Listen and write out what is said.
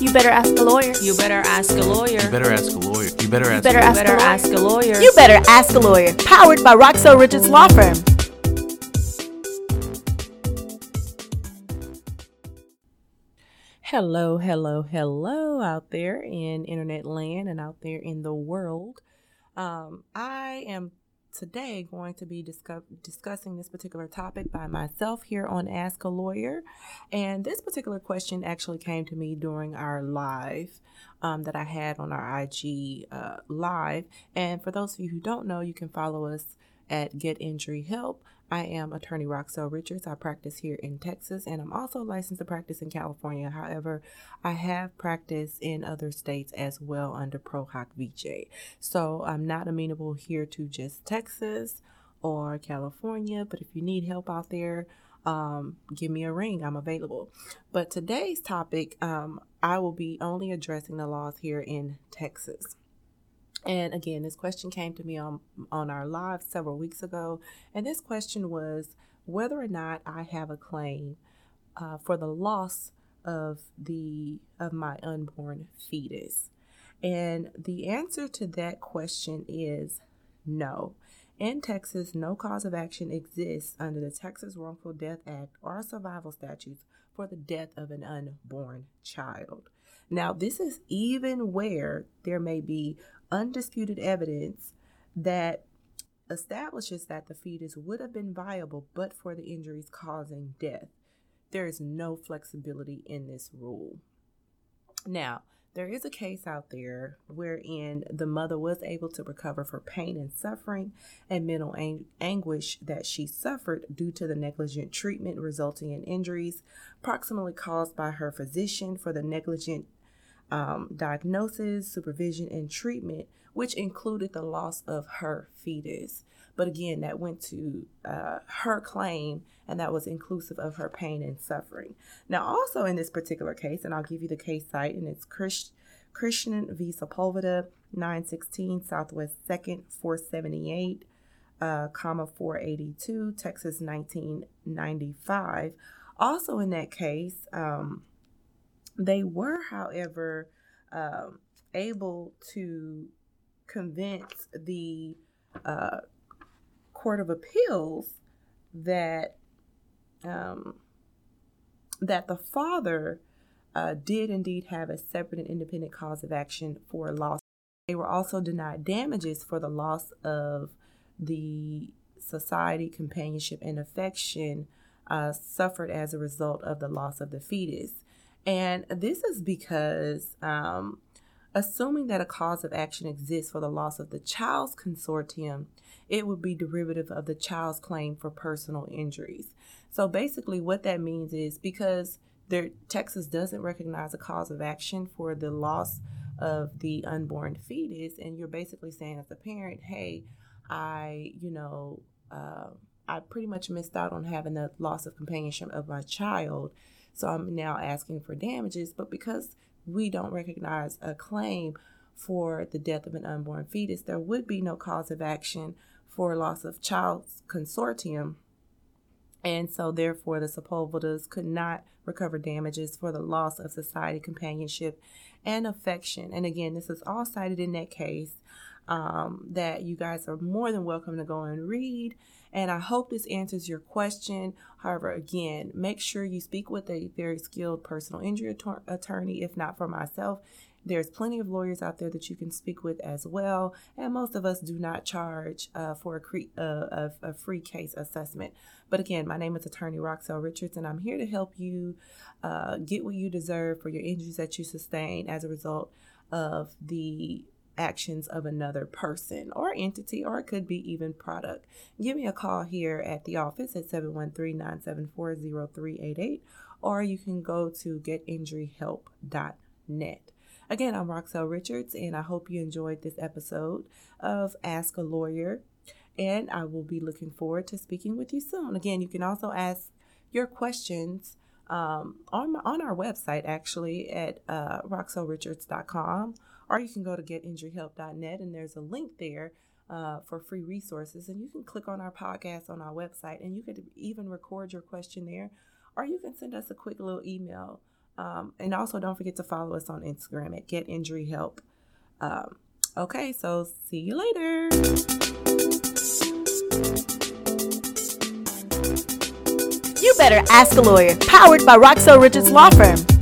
You better ask a lawyer. You better ask a lawyer. You better ask a lawyer. You better ask. better a ask better ask a lawyer. You better ask a lawyer. Powered by Roxelle Richards Law Firm. Hello, hello, hello out there in internet land and out there in the world. Um, I am today going to be discuss- discussing this particular topic by myself here on Ask a Lawyer. And this particular question actually came to me during our live um, that I had on our IG uh, live. And for those of you who don't know, you can follow us at Get Injury Help. I am attorney Roxelle Richards. I practice here in Texas and I'm also licensed to practice in California. However, I have practiced in other states as well under Pro Hac Vice. So I'm not amenable here to just Texas or California, but if you need help out there, um, give me a ring. I'm available. But today's topic, um, I will be only addressing the laws here in Texas. And again, this question came to me on on our live several weeks ago, and this question was whether or not I have a claim uh, for the loss of the of my unborn fetus. And the answer to that question is no. In Texas, no cause of action exists under the Texas Wrongful Death Act or survival statutes for the death of an unborn child. Now, this is even where there may be undisputed evidence that establishes that the fetus would have been viable but for the injuries causing death. There is no flexibility in this rule. Now, there is a case out there wherein the mother was able to recover for pain and suffering and mental ang- anguish that she suffered due to the negligent treatment resulting in injuries proximately caused by her physician for the negligent um, diagnosis, supervision, and treatment, which included the loss of her fetus. But again, that went to uh, her claim, and that was inclusive of her pain and suffering. Now, also in this particular case, and I'll give you the case cite, and it's Christ- Krishnan v. Sepulveda, 916 Southwest 2nd, 478, uh, comma 482, Texas 1995. Also in that case, um, they were, however, um, able to convince the uh, Court of Appeals that um, that the father uh, did indeed have a separate and independent cause of action for loss. They were also denied damages for the loss of the society, companionship, and affection uh, suffered as a result of the loss of the fetus. And this is because, um, assuming that a cause of action exists for the loss of the child's consortium, it would be derivative of the child's claim for personal injuries. So basically, what that means is because there, Texas doesn't recognize a cause of action for the loss of the unborn fetus, and you're basically saying as a parent, hey, I, you know, uh, I pretty much missed out on having the loss of companionship of my child. So I'm now asking for damages, but because we don't recognize a claim for the death of an unborn fetus, there would be no cause of action for loss of child's consortium. And so, therefore, the Sepulvedas could not recover damages for the loss of society, companionship, and affection. And again, this is all cited in that case um, that you guys are more than welcome to go and read. And I hope this answers your question. However, again, make sure you speak with a very skilled personal injury attorney, if not for myself. There's plenty of lawyers out there that you can speak with as well, and most of us do not charge uh, for a, cre- uh, a, a, free case assessment. But again, my name is Attorney Roxelle Richards, and I'm here to help you uh, get what you deserve for your injuries that you sustain as a result of the actions of another person or entity, or it could be even product. Give me a call here at the office at 713 974 0388, or you can go to getinjuryhelp.net. Again, I'm Roxelle Richards, and I hope you enjoyed this episode of Ask a Lawyer. And I will be looking forward to speaking with you soon. Again, you can also ask your questions um, on my, on our website actually at uh, roxellerichards.com, or you can go to getinjuryhelp.net and there's a link there uh, for free resources. And you can click on our podcast on our website and you could even record your question there, or you can send us a quick little email. Um, and also, don't forget to follow us on Instagram at getinjuryhelp. Um, okay, so see you later. You better ask a lawyer. Powered by Roxelle Richards Law Firm.